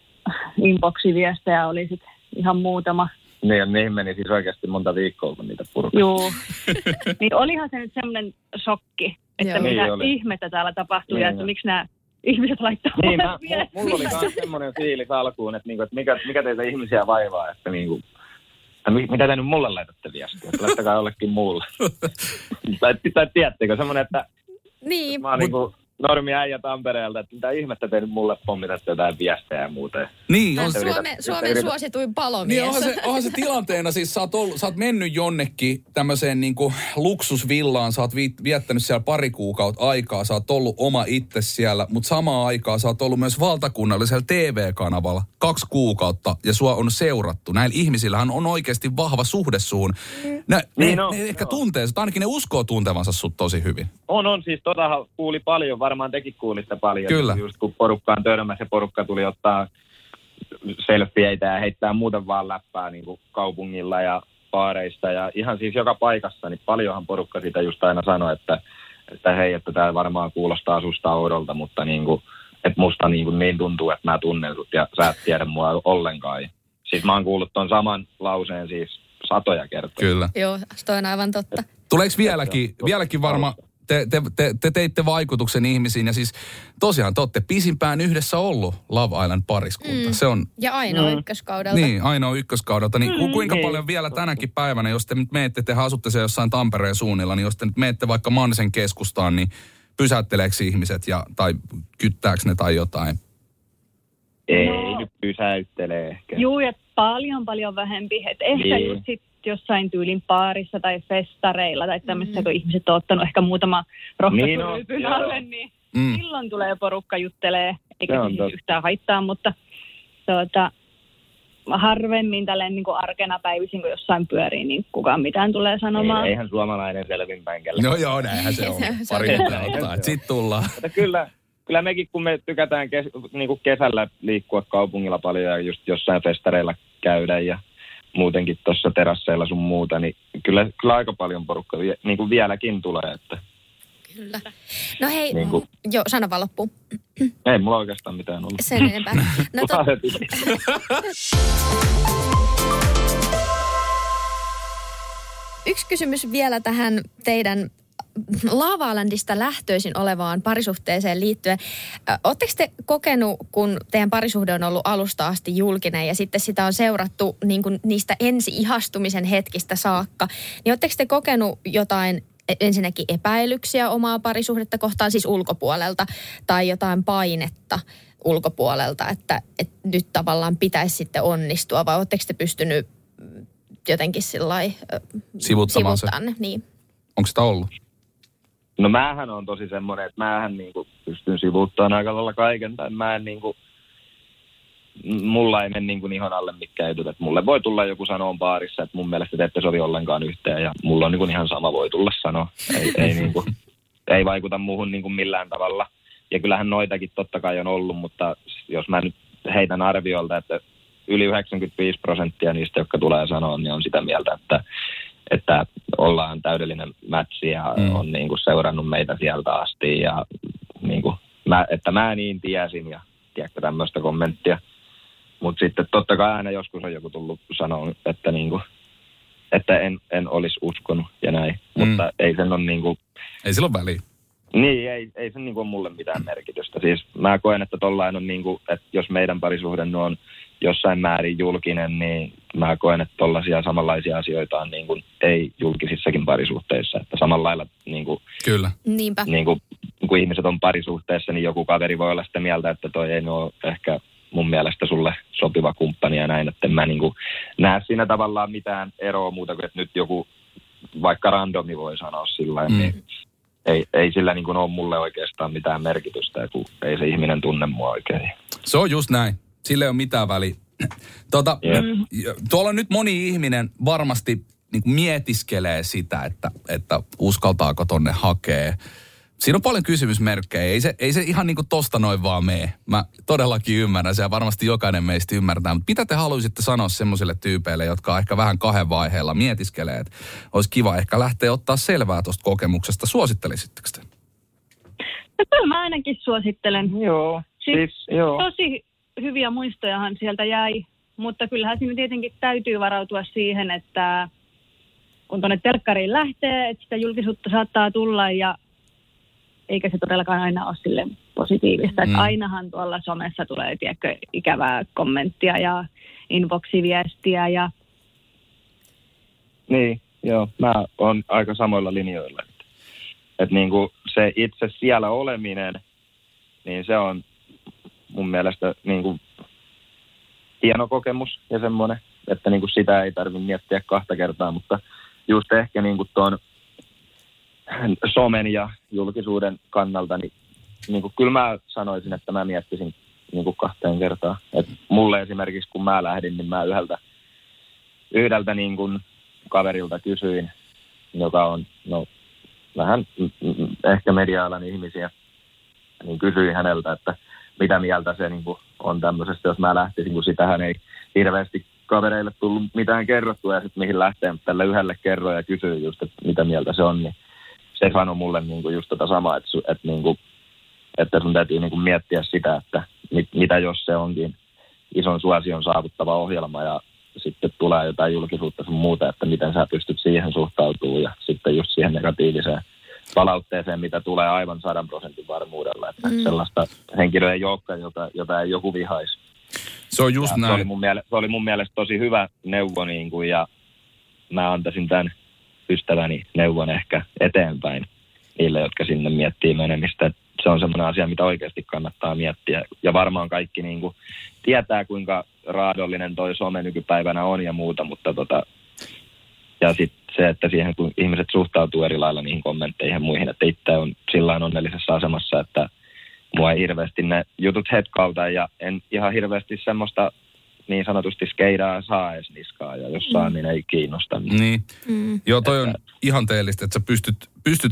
inboxiviestejä oli sitten ihan muutama. Niin, ja niihin meni siis oikeasti monta viikkoa, kun niitä purkasi. Joo. [laughs] niin olihan se nyt semmoinen shokki, että Joo. mitä niin ihmettä täällä tapahtuu niin, ja että miksi nämä ihmiset laittaa niin, mä, mulla oli myös semmoinen fiilis alkuun, että, niinku, että mikä, mikä teitä ihmisiä vaivaa, että niinku, että mitä te nyt mulle laitatte viestiä, että laittakaa jollekin muulle. [laughs] tai, tai tiedättekö, semmoinen, että niin, mä oon mut... niinku normi äijä Tampereelta, että mitä ihmettä te nyt mulle pommitatte jotain viestejä ja muuta. Niin, on Suome, Suomen, Suomen yrität... suosituin palomies. Niin onhan se, onhan se tilanteena, siis sä oot, ollut, sä oot mennyt jonnekin tämmöiseen niinku luksusvillaan, sä oot vi, viettänyt siellä pari kuukautta aikaa, sä oot ollut oma itse siellä, mutta samaan aikaan sä oot ollut myös valtakunnallisella TV-kanavalla kaksi kuukautta ja sua on seurattu. Näillä ihmisillähän on oikeasti vahva suhde suun. Mm. Ne, niin ne, no, ne ehkä no. tuntee, ainakin ne uskoo tuntevansa sut tosi hyvin. On, on, siis totahan kuuli paljon varmaan tekin kuulitte paljon. Kyllä. Just kun porukkaan törmäsi ja porukka tuli ottaa selfieitä ja heittää muuten vaan läppää niin kuin kaupungilla ja baareista ja ihan siis joka paikassa, niin paljonhan porukka sitä just aina sanoi, että, että hei, että tämä varmaan kuulostaa susta oudolta, mutta niin kuin, että musta niin, kuin niin tuntuu, että mä tunnen sut ja sä et tiedä mua ollenkaan. Siis mä oon kuullut ton saman lauseen siis satoja kertoja. Kyllä. Joo, se on aivan totta. Tuleeko vieläkin, vieläkin varma, te, te, te, te teitte vaikutuksen ihmisiin ja siis tosiaan te olette pisimpään yhdessä ollut Love Island pariskunta. Mm. Se on... Ja ainoa mm. ykköskaudelta. Niin, ainoa ykköskaudelta. Niin mm, kuinka niin. paljon vielä tänäkin päivänä, jos te nyt meette, te asutte se jossain Tampereen suunnilla, niin jos te nyt meette vaikka Mansen keskustaan, niin pysäytteleekö ihmiset ja, tai kyttääkö ne tai jotain? Ei no. nyt pysäyttele ehkä. Juu, ja paljon paljon vähempi. Et ehkä niin. just sit jossain tyylin paarissa tai festareilla tai tämmöisessä, mm. kun ihmiset on ottanut ehkä muutama rohkaisurypyn niin alle, niin mm. silloin tulee porukka juttelee, eikä se siis yhtään haittaa, mutta tuota, harvemmin tälleen niin kuin arkena päivisin, kun jossain pyörii, niin kukaan mitään tulee sanomaan. Ei, eihän suomalainen selvinpäin kelle. No joo, näinhän se [laughs] on. Pari ottaa, sitten tullaan. Mutta kyllä, kyllä mekin, kun me tykätään kes, niin kuin kesällä liikkua kaupungilla paljon ja just jossain festareilla käydä ja muutenkin tuossa terasseilla sun muuta, niin kyllä, kyllä aika paljon porukka vie, niin kuin vieläkin tulee. Että, kyllä. No hei, niin kuin, joo, sano vaan loppuun. Ei mulla oikeastaan mitään ollut. Sen enempää. [laughs] No to... Yksi kysymys vielä tähän teidän Lavaalandista lähtöisin olevaan parisuhteeseen liittyen. Oletteko te kokenut, kun teidän parisuhde on ollut alusta asti julkinen ja sitten sitä on seurattu niin kuin niistä ensi-ihastumisen hetkistä saakka, niin oletteko te kokenut jotain e, ensinnäkin epäilyksiä omaa parisuhdetta kohtaan, siis ulkopuolelta, tai jotain painetta ulkopuolelta, että, että nyt tavallaan pitäisi sitten onnistua, vai oletteko te pystynyt jotenkin sillä sivuttamaan se? Niin. Onko sitä ollut? No määhän on tosi semmoinen, että määhän niin kuin pystyn sivuuttamaan aika lailla kaiken. Tai mä en niin kuin, mulla ei mene niin kuin ihon alle mitkään jutut. Että mulle voi tulla joku sanoon baarissa, että mun mielestä te ette sovi ollenkaan yhteen. Ja mulla on niin kuin ihan sama voi tulla sanoa. Ei, ei, [laughs] niin kuin, ei vaikuta muuhun niin kuin millään tavalla. Ja kyllähän noitakin totta kai on ollut, mutta jos mä nyt heitän arviolta, että yli 95 prosenttia niistä, jotka tulee sanoa, niin on sitä mieltä, että että ollaan täydellinen mätsi ja mm. on niin kuin seurannut meitä sieltä asti ja niin kuin, mä, että mä niin tiesin ja tiedätkö tämmöistä kommenttia. Mutta sitten totta kai aina joskus on joku tullut sanoa, että, niin kuin, että en, en olisi uskonut ja näin, mm. mutta ei sen ole niin kuin, Ei sillä ole väliä. Niin, ei, ei se niin kuin mulle mitään merkitystä. Siis mä koen, että tollain on niin kuin, että jos meidän parisuhde on jossain määrin julkinen, niin mä koen, että tollaisia samanlaisia asioita on niin kuin, ei julkisissakin parisuhteissa. Että samalla lailla niin kuin, Kyllä. Niinpä. Niin kuin, kun ihmiset on parisuhteessa, niin joku kaveri voi olla sitä mieltä, että toi ei ole ehkä mun mielestä sulle sopiva kumppani ja näin, että en mä niin kuin näe siinä tavallaan mitään eroa muuta kuin, että nyt joku vaikka randomi voi sanoa sillä mm. niin ei, ei sillä niin kuin ole mulle oikeastaan mitään merkitystä, kun ei se ihminen tunne mua oikein. Se on just näin. Sille ei ole mitään väliä. [clears throat] Tota, yep. tuolla nyt moni ihminen varmasti niin kuin mietiskelee sitä, että, että uskaltaako tonne hakea Siinä on paljon kysymysmerkkejä. Ei se, ei se ihan niin kuin tosta noin vaan mene. Mä todellakin ymmärrän se ja varmasti jokainen meistä ymmärtää. Mutta mitä te haluaisitte sanoa semmoisille tyypeille, jotka ehkä vähän kahden vaiheella mietiskelee, että olisi kiva ehkä lähteä ottaa selvää tuosta kokemuksesta. Suosittelisitteko te? No kyllä mä ainakin suosittelen. Joo. Siis, siis, joo. Tosi hyviä muistojahan sieltä jäi, mutta kyllähän siinä tietenkin täytyy varautua siihen, että kun tuonne telkkariin lähtee, että sitä julkisuutta saattaa tulla ja eikä se todellakaan aina ole sille positiivista. Mm. Että ainahan tuolla somessa tulee tiedätkö, ikävää kommenttia ja inboxiviestiä ja... Niin, joo. Mä oon aika samoilla linjoilla. Että, että niin kuin se itse siellä oleminen, niin se on mun mielestä niin kuin hieno kokemus ja semmoinen, että niin kuin sitä ei tarvitse miettiä kahta kertaa, mutta just ehkä niin kuin tuon somen ja julkisuuden kannalta, niin, niin kuin, kyllä mä sanoisin, että mä miettisin niin kuin kahteen kertaan. Et mulle esimerkiksi, kun mä lähdin, niin mä yhdeltä, yhdeltä niin kuin kaverilta kysyin, joka on no, vähän ehkä media-alan ihmisiä, niin kysyin häneltä, että mitä mieltä se niin kuin on tämmöisestä, jos mä lähtisin, kun sitähän ei hirveästi kavereille tullut mitään kerrottua ja sitten mihin lähtee, mutta tälle yhdelle kerroin ja kysyin just, että mitä mieltä se on, niin se sanoi mulle niin kuin just tota samaa, että, että, niin kuin, että sun täytyy niin kuin miettiä sitä, että mit, mitä jos se onkin ison suosion saavuttava ohjelma ja sitten tulee jotain julkisuutta sun muuta, että miten sä pystyt siihen suhtautumaan ja sitten just siihen negatiiviseen palautteeseen, mitä tulee aivan sadan prosentin varmuudella. Että mm. sellaista henkilöä ei olekaan, jota, jota ei joku vihaisi. Se on just ja näin. Se oli, mun mielestä, se oli mun mielestä tosi hyvä neuvo niin kuin, ja mä antaisin tämän ystäväni neuvon ehkä eteenpäin niille, jotka sinne miettii menemistä. Se on semmoinen asia, mitä oikeasti kannattaa miettiä. Ja varmaan kaikki niin kuin tietää, kuinka raadollinen toi some nykypäivänä on ja muuta, mutta tota, ja sitten se, että siihen kun ihmiset suhtautuu eri lailla niihin kommentteihin ja muihin, että itse on sillä onnellisessa asemassa, että mua ei hirveästi ne jutut hetkauta ja en ihan hirveästi semmoista niin sanotusti skeidaa saa edes niskaa ja jos saa, mm. niin ei kiinnosta. Niin. Mm. Joo, toi on ihan teellistä, että sä pystyt, pystyt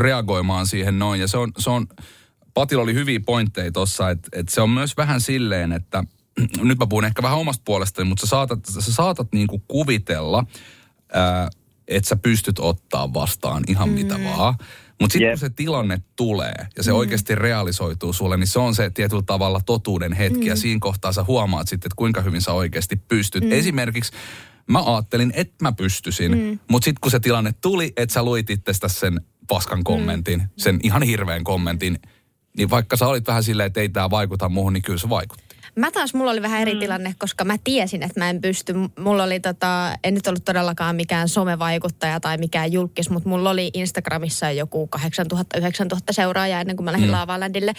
reagoimaan siihen noin. Ja se on, se on Patilla oli hyviä pointteja tuossa, että, että se on myös vähän silleen, että [clears throat] nyt mä puhun ehkä vähän omasta puolestani, mutta sä saatat, sä saatat niinku kuvitella, ää, että sä pystyt ottaa vastaan ihan mm. mitä vaan. Mutta sitten yep. kun se tilanne tulee ja se mm. oikeasti realisoituu sulle, niin se on se tietyllä tavalla totuuden hetki. Mm. Ja siinä kohtaa sä huomaat sitten, että kuinka hyvin sä oikeasti pystyt. Mm. Esimerkiksi mä ajattelin, että mä pystyisin, mm. mutta sitten kun se tilanne tuli, että sä luit itsestä sen paskan kommentin, mm. sen ihan hirveän kommentin, niin vaikka sä olit vähän silleen, että ei tämä vaikuta muuhun, niin kyllä se vaikutti. Mä taas, mulla oli vähän eri mm. tilanne, koska mä tiesin, että mä en pysty. Mulla oli tota, en nyt ollut todellakaan mikään somevaikuttaja tai mikään julkis, mutta mulla oli Instagramissa joku 8000-9000 seuraajaa ennen kuin mä lähdin mm. Laavalandille.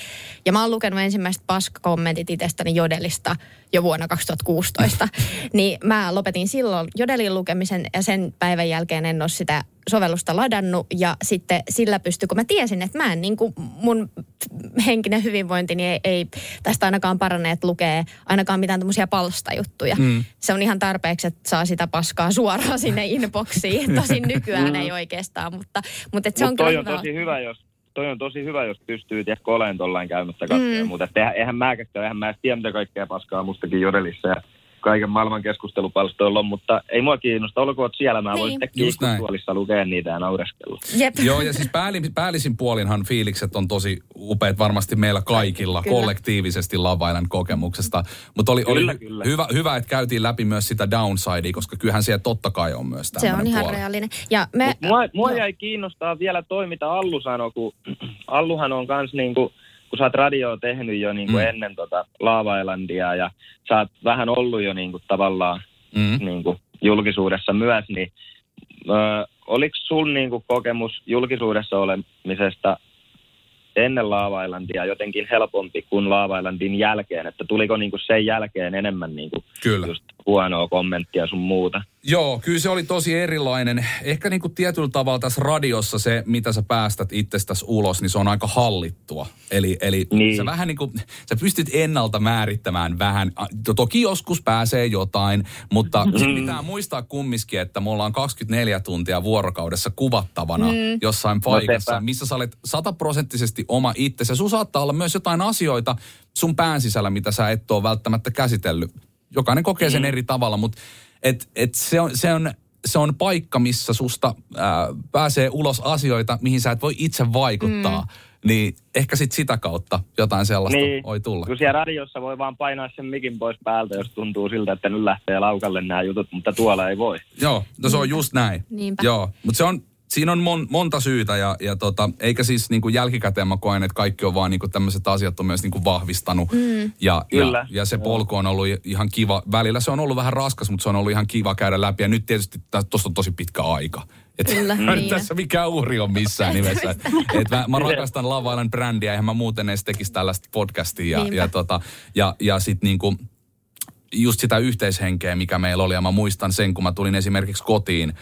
Ja mä oon lukenut ensimmäiset paskakommentit itsestäni Jodelista jo vuonna 2016. [laughs] niin mä lopetin silloin Jodelin lukemisen ja sen päivän jälkeen en ole sitä sovellusta ladannut ja sitten sillä pystyi, kun mä tiesin, että mä en niin kuin mun henkinen hyvinvointi niin ei, ei tästä ainakaan parane, että lukee ainakaan mitään tämmöisiä palstajuttuja. Mm. Se on ihan tarpeeksi, että saa sitä paskaa suoraan sinne inboxiin. [laughs] Tosin nykyään ei oikeastaan, mutta, mutta se Mut on toi on tosi hyvä, jos toi on tosi hyvä, jos pystyy tiedätkö olemaan tollain käymässä katsomaan, mm. mutta eihän, eihän mä eihän mä tiedä, mitä kaikkea paskaa mustakin jodelissa ja kaiken maailman keskustelupalstoilla on, mutta ei mua kiinnosta. Olkoon siellä, mä voin niin. sitten tuolissa lukea niitä ja naureskella. Jep. [laughs] Joo, ja siis päällisin, päällisin puolinhan fiilikset on tosi upeat varmasti meillä kaikilla kyllä. kollektiivisesti Lavailan kokemuksesta. Mutta oli, kyllä, oli kyllä. Hyvä, hyvä, että käytiin läpi myös sitä downsidea, koska kyllähän siellä totta kai on myös Se on ihan puoli. reaalinen. Ja me, mua, mua jäi kiinnostaa vielä toi, mitä Allu sanoi, kun [clears throat] Alluhan on kans niinku kun sä oot radioa tehnyt jo niin kuin mm. ennen tota Laava-Elandia ja sä oot vähän ollut jo niin kuin tavallaan mm. niin kuin julkisuudessa myös, niin ö, oliko sun niin kuin kokemus julkisuudessa olemisesta ennen Laava-Islandia jotenkin helpompi kuin Laava-Islandin jälkeen? Että tuliko niin kuin sen jälkeen enemmän niin kuin Kyllä. just huonoa kommenttia sun muuta? Joo, kyllä se oli tosi erilainen. Ehkä niin kuin tietyllä tavalla tässä radiossa se, mitä sä päästät itsestäsi ulos, niin se on aika hallittua. Eli, eli Niin. sä vähän niin kuin, sä pystyt ennalta määrittämään vähän. Toki joskus pääsee jotain, mutta Mm. sit pitää muistaa kumminkin, että me ollaan 24 tuntia vuorokaudessa kuvattavana Mm. jossain paikassa, sepä. missä sä olet sataprosenttisesti oma itsesi. Ja sun saattaa olla myös jotain asioita sun pään sisällä, mitä sä et ole välttämättä käsitellyt. Jokainen kokee sen eri tavalla, mutta et, et se, on, se, on, se on paikka, missä susta ää, pääsee ulos asioita, mihin sä et voi itse vaikuttaa. Niin ehkä sit sitä kautta jotain sellaista Niin. voi tulla. Kun siellä radiossa voi vaan painaa sen mikin pois päältä, jos tuntuu siltä, että nyt lähtee laukalle nämä jutut, mutta tuolla ei voi. Joo, no se on just näin. Niinpä. Joo, mutta se on, siinä on mon, monta syytä ja, ja tota, eikä siis niin kuin jälkikäteen mä koen, että kaikki on vaan niin kuin tämmöiset asiat on myös niin kuin vahvistanut. Mm. Ja, ja, Kyllä. ja, se polku on ollut ihan kiva. Välillä se on ollut vähän raskas, mutta se on ollut ihan kiva käydä läpi. Ja nyt tietysti tuossa on tosi pitkä aika. Et Kyllä, [laughs] niin. tässä mikään uhri on missään nimessä. Et, et mä, mä rakastan Love Island brändiä, eihän mä muuten edes tekisi tällaista podcastia. Ja, Niinpä. ja, tota, ja, ja sit niinku, just sitä yhteishenkeä, mikä meillä oli. Ja mä muistan sen, kun mä tulin esimerkiksi kotiin.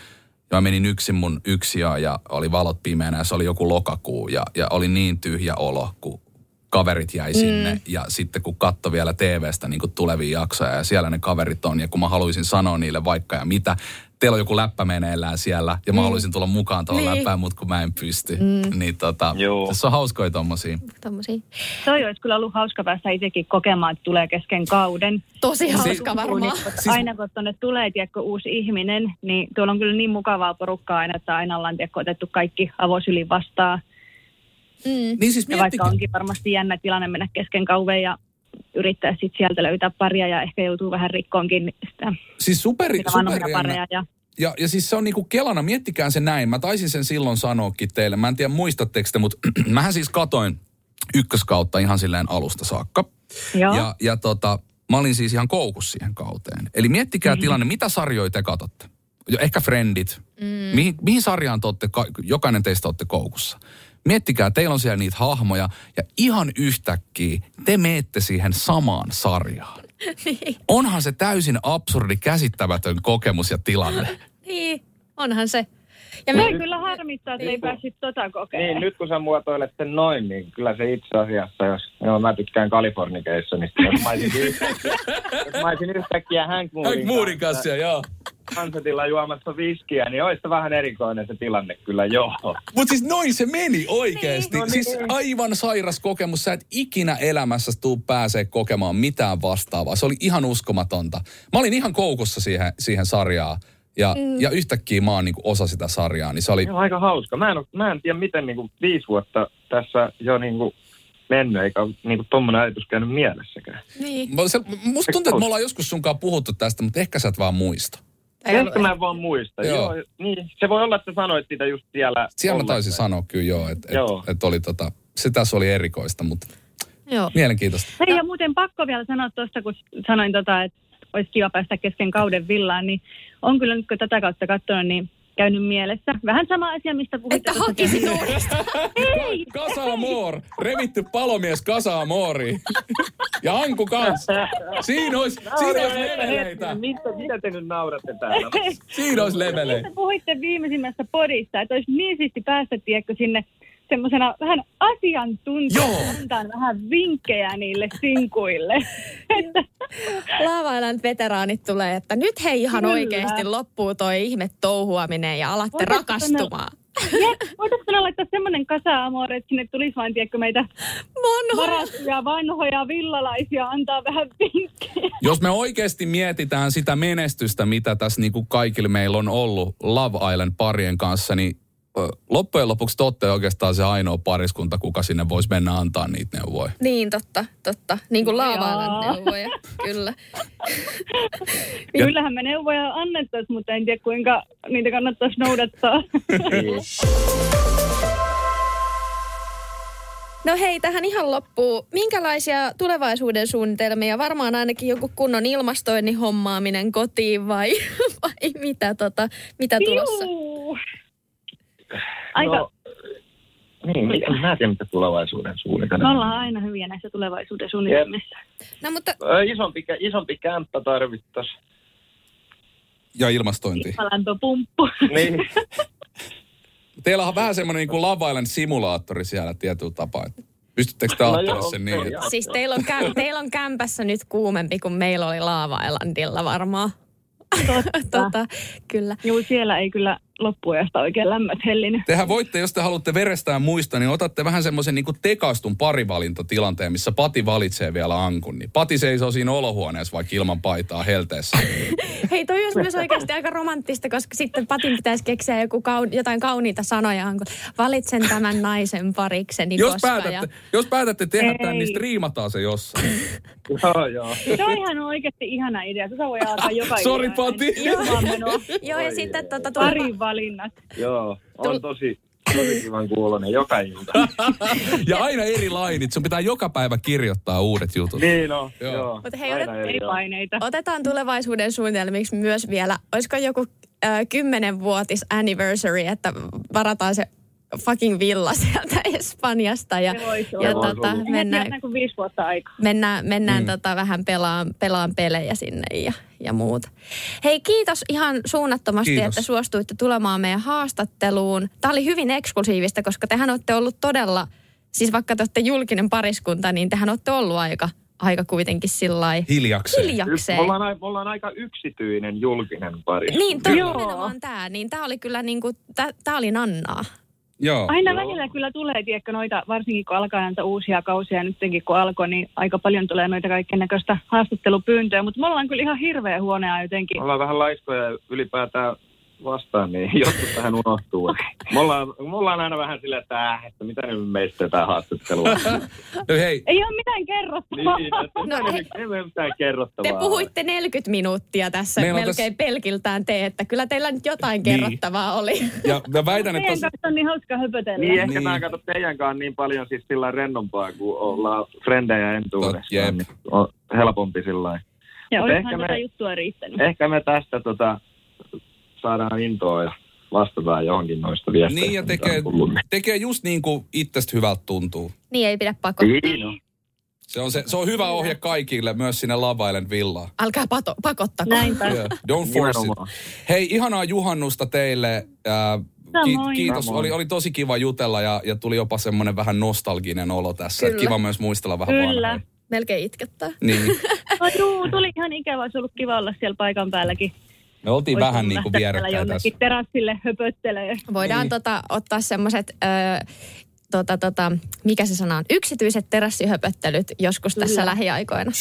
Ja mä menin yksin mun yksiöön ja oli valot pimeänä ja se oli joku lokakuu. Ja, ja oli niin tyhjä olo, kun kaverit jäi sinne. Mm. Ja sitten kun katto vielä TVstä niin tulevia jaksoja ja siellä ne kaverit on. Ja kun mä haluaisin sanoa niille vaikka ja mitä. Teillä on joku läppä meneillään siellä ja mä haluaisin tulla mukaan tuohon Niin. läppään, mutta kun mä en pysty. Mm. Niin tota, Joo. tässä on hauskoja tommosia. Tommosia. Toi olisi kyllä ollut hauska päästä itsekin kokemaan, että tulee kesken kauden. Tosi hauska Siis- varmaan. Siis... Aina kun tuonne tulee tiedätkö, uusi ihminen, niin tuolla on kyllä niin mukavaa porukkaa aina, että aina ollaan tiedätkö, otettu kaikki avosylin vastaan. Mm. Niin siis Ja vaikka onkin varmasti jännä tilanne mennä kesken kauven ja yrittää sitten sieltä löytää paria ja ehkä joutuu vähän rikkoonkin sitä, Siis superi, sitä vanhoja superjännä. pareja. Ja Ja, ja siis se on niinku kelana, miettikää se näin. Mä taisin sen silloin sanoakin teille. Mä en tiedä muistatteko te, mutta [clears throat] mähän siis katoin ykköskautta ihan silleen alusta saakka. Joo. Ja, ja tota, mä olin siis ihan koukussa siihen kauteen. Eli miettikää mm-hmm. tilanne, mitä sarjoja te katsotte? Jo, ehkä Friendit. Mm. Mihin, mihin sarjaan te olette, ka- jokainen teistä olette koukussa? Miettikää, teillä on siellä niitä hahmoja ja ihan yhtäkkiä te meette siihen samaan sarjaan. [laughs] Onhan se täysin absurdi, käsittämätön kokemus ja tilanne. Niin, onhan se. Ja Toi me, kyllä harmittaa, että ei päässyt tota kokemaan. Niin, nyt kun sä muotoilet sen noin, niin kyllä se itse asiassa, jos joo, mä tykkään Kalifornikeissa, niin jos mä olisin yhtäkkiä, jos mä olisin yhtäkkiä Hank Moorin, Hank Moorin kanssa, joo. Sunsetilla juomassa viskiä, niin olisi se vähän erikoinen se tilanne kyllä, joo. Mutta siis noin se meni oikeesti. Niin, no siis niin. aivan sairas kokemus. Sä et ikinä elämässä tuu pääsee kokemaan mitään vastaavaa. Se oli ihan uskomatonta. Mä olin ihan koukussa siihen, siihen sarjaan. Ja, mm. ja yhtäkkiä mä oon niinku osa sitä sarjaa, niin se oli... Se on aika hauska. Mä en, mä en tiedä, miten niin kuin viisi vuotta tässä jo niin kuin mennyt, eikä ole niin kuin tommonen ajatus käynyt mielessäkään. niin. Mä- Se, musta tuntuu, että me ollaan joskus sunkaan puhuttu tästä, mutta ehkä sä et vaan muista. Ehkä mä en vaan muista. Joo. Joo. Niin, se voi olla, että sä sanoit sitä just siellä. Siellä mä taisin sanoa kyllä joo, että et, et oli tota, se tässä oli erikoista, mutta Joo. mielenkiintoista. Hei, ja muuten pakko vielä sanoa tuosta, kun sanoin, tota, että olisi kiva päästä kesken kauden villaan, niin on kyllä nyt kun tätä kautta katsonut, niin käynyt mielessä. Vähän sama asia, mistä puhuitte. Että tuossa hakisit uudestaan. Revitty palomies Kasa Moori. Ja Anku kanssa. Siinä olisi, siinä olisi leveleitä. Mitä, mitä te nyt nauratte täällä? Siinä olisi leveleitä. Te puhuitte viimeisimmässä podissa, että olisi niin siisti päästä, tiedätkö, sinne semmoisena vähän asiantuntijana, vähän vinkkejä niille sinkuille. [laughs] Island veteraanit tulee, että nyt hei ihan Kyllä. oikeasti loppuu toi ihme touhuaminen ja alatte Voitaisiinko rakastumaan. Voitaisiinko me laittaa semmoinen kasa amore, että sinne tulisi vain, tiedätkö, meitä Vanhoja. varattuja vanhoja villalaisia antaa vähän vinkkejä. Jos me oikeasti mietitään sitä menestystä, mitä tässä niin kuin kaikille meillä on ollut Love Island parien kanssa, niin loppujen lopuksi te olette oikeastaan se ainoa pariskunta, kuka sinne voisi mennä antaa niitä neuvoja. Niin, totta, totta. Niin kuin. Island neuvoja, kyllä. [laughs] Ja- Kyllähän me neuvoja annettaisiin, mutta en tiedä kuinka niitä kannattaisi noudattaa. [laughs] No hei, tähän ihan loppuu. Minkälaisia tulevaisuuden suunnitelmia? Varmaan ainakin joku kunnon ilmastoinnin hommaaminen kotiin vai, [laughs] vai mitä, tota, mitä tulossa? Juu. Aika, No, Niin, mitä, mä en tiedä, mitä tulevaisuuden Me suunnitelma. ollaan aina hyviä näissä tulevaisuuden suunnitelmissa. No mutta Isompi, isompi kämppä tarvittaisiin. Ja ilmastointi. Lämpöpumppu. Niin. [laughs] Teillä on vähän semmoinen niin kuin Love Island simulaattori siellä tietyllä tapaa. Pystyttekö te No ajattelemaan joo, sen niin? joo, Että... joo. siis teillä on, kä- [laughs] teillä on kämpässä nyt kuumempi kuin meillä oli Laava-Islandilla varmaan. [laughs] tota, kyllä. Juu, siellä ei kyllä loppuajasta oikein lämmöt hellinyt. Tehän voitte, jos te haluatte verestään muista, niin otatte vähän semmoisen niin kuin tekastun parivalintatilanteen, missä Pati valitsee vielä ankun. Niin Pati seisoo siinä olohuoneessa vaikka ilman paitaa helteessä. [laughs] Hei, toi olisi myös oikeasti aika romanttista, koska sitten Patin pitäisi keksiä joku kaun, jotain kauniita sanoja, kun valitsen tämän naisen parikseni, Jos koska... päätätte, ja, jos päätätte tehdä tämän, Ei. niin striimataan se jossain. [laughs] joo, joo. Se on ihan oikeasti ihana idea. Se voi alkaa [laughs] joka Sori. Pati. Joo, ja sitten ei, tota, tuolla, valinnat. Joo, on tosi, tosi kivan kuulonen joka ilta. Ja aina eri lainit. Sun pitää joka päivä kirjoittaa uudet jutut. niin on, Joo. joo. Mutta hei, otet- eri paineita. otetaan tulevaisuuden suunnitelmiksi myös vielä, olisiko joku äh, kymmenenvuotis anniversary, että varataan se fucking villa sieltä [laughs] Espanjasta ja, Se ja tota, mennään, Mennään kuin viisi vuotta aikaa. mennään, mennään Mm. tota, vähän pelaan, pelaan pelejä sinne ja, ja muuta. Hei, kiitos ihan suunnattomasti, Kiitos. että suostuitte tulemaan meidän haastatteluun. Tämä oli hyvin eksklusiivista, koska tehän olette ollut todella, siis vaikka te olette julkinen pariskunta, niin tehän olette ollut aika, aika kuitenkin sillä lailla Hiljakseen. Hiljakseen. me, ollaan, me ollaan aika yksityinen julkinen pari. Niin, Joo. on tämä. Niin tämä oli kyllä niin kuin, tämä oli Nannaa. Joo. Aina Joo. välillä kyllä tulee, tiedätkö, noita, varsinkin kun alkaa näitä uusia kausia, nytkin kun alkoi, niin aika paljon tulee noita kaiken näköistä haastattelupyyntöjä, mutta me ollaan kyllä ihan hirveä huonea jotenkin. Me ollaan vähän laiskoja ylipäätään vastaan, niin [laughs] joskus tähän unohtuu. [laughs] Me ollaan, me ollaan aina vähän silleen, että, äh, että mitä nyt meistä jotain haastattelua. No hei, Ei ole mitään kerrottavaa. niin, että No, no, hei. ei me mitään Te kerrottavaa. puhuitte 40 minuuttia tässä Meillä melkein tässä- pelkiltään te, että kyllä teillä nyt jotain Niin. kerrottavaa oli. ja mä väitän, että Meidän kanssa on niin hauska höpötellä. Niin, ehkä Niin. tämä kato teidän kanssa niin paljon siis sillä rennompaa, kun ollaan frendejä Tot, entuudestaan. Niin on helpompi sillä lailla. Ja olisihan me- tätä juttua riittänyt. Ehkä me tästä tota, saadaan intoa ja vastataan johonkin noista viesteistä. niin ja tekee, tullut. tekee just niin kuin itsestä hyvältä tuntuu. Niin ei pidä pakottaa. Niin. Se on, se, se on hyvä ohje kaikille, myös sinne Love Island villaan. Älkää pato, pakottako. Näinpä. Yeah. Don't force it. Hei, ihanaa juhannusta teille. Ää, ki- kiitos, Samoin. oli, oli tosi kiva jutella ja, ja tuli jopa semmoinen vähän nostalginen olo tässä. Kyllä. Kiva myös muistella vähän Kyllä. vanhoja. Melkein itkettää. Niin, [laughs] No, juu, tuli ihan ikävä, olisi ollut kiva olla siellä paikan päälläkin. Me oltiin Olisi vähän niin kuin vierekkäin tässä. terassille höpöttelee. Voidaan Niin. tota, ottaa semmoiset, tota, tota, mikä se sana on, yksityiset terassihöpöttelyt joskus tässä Kyllä. lähiaikoina.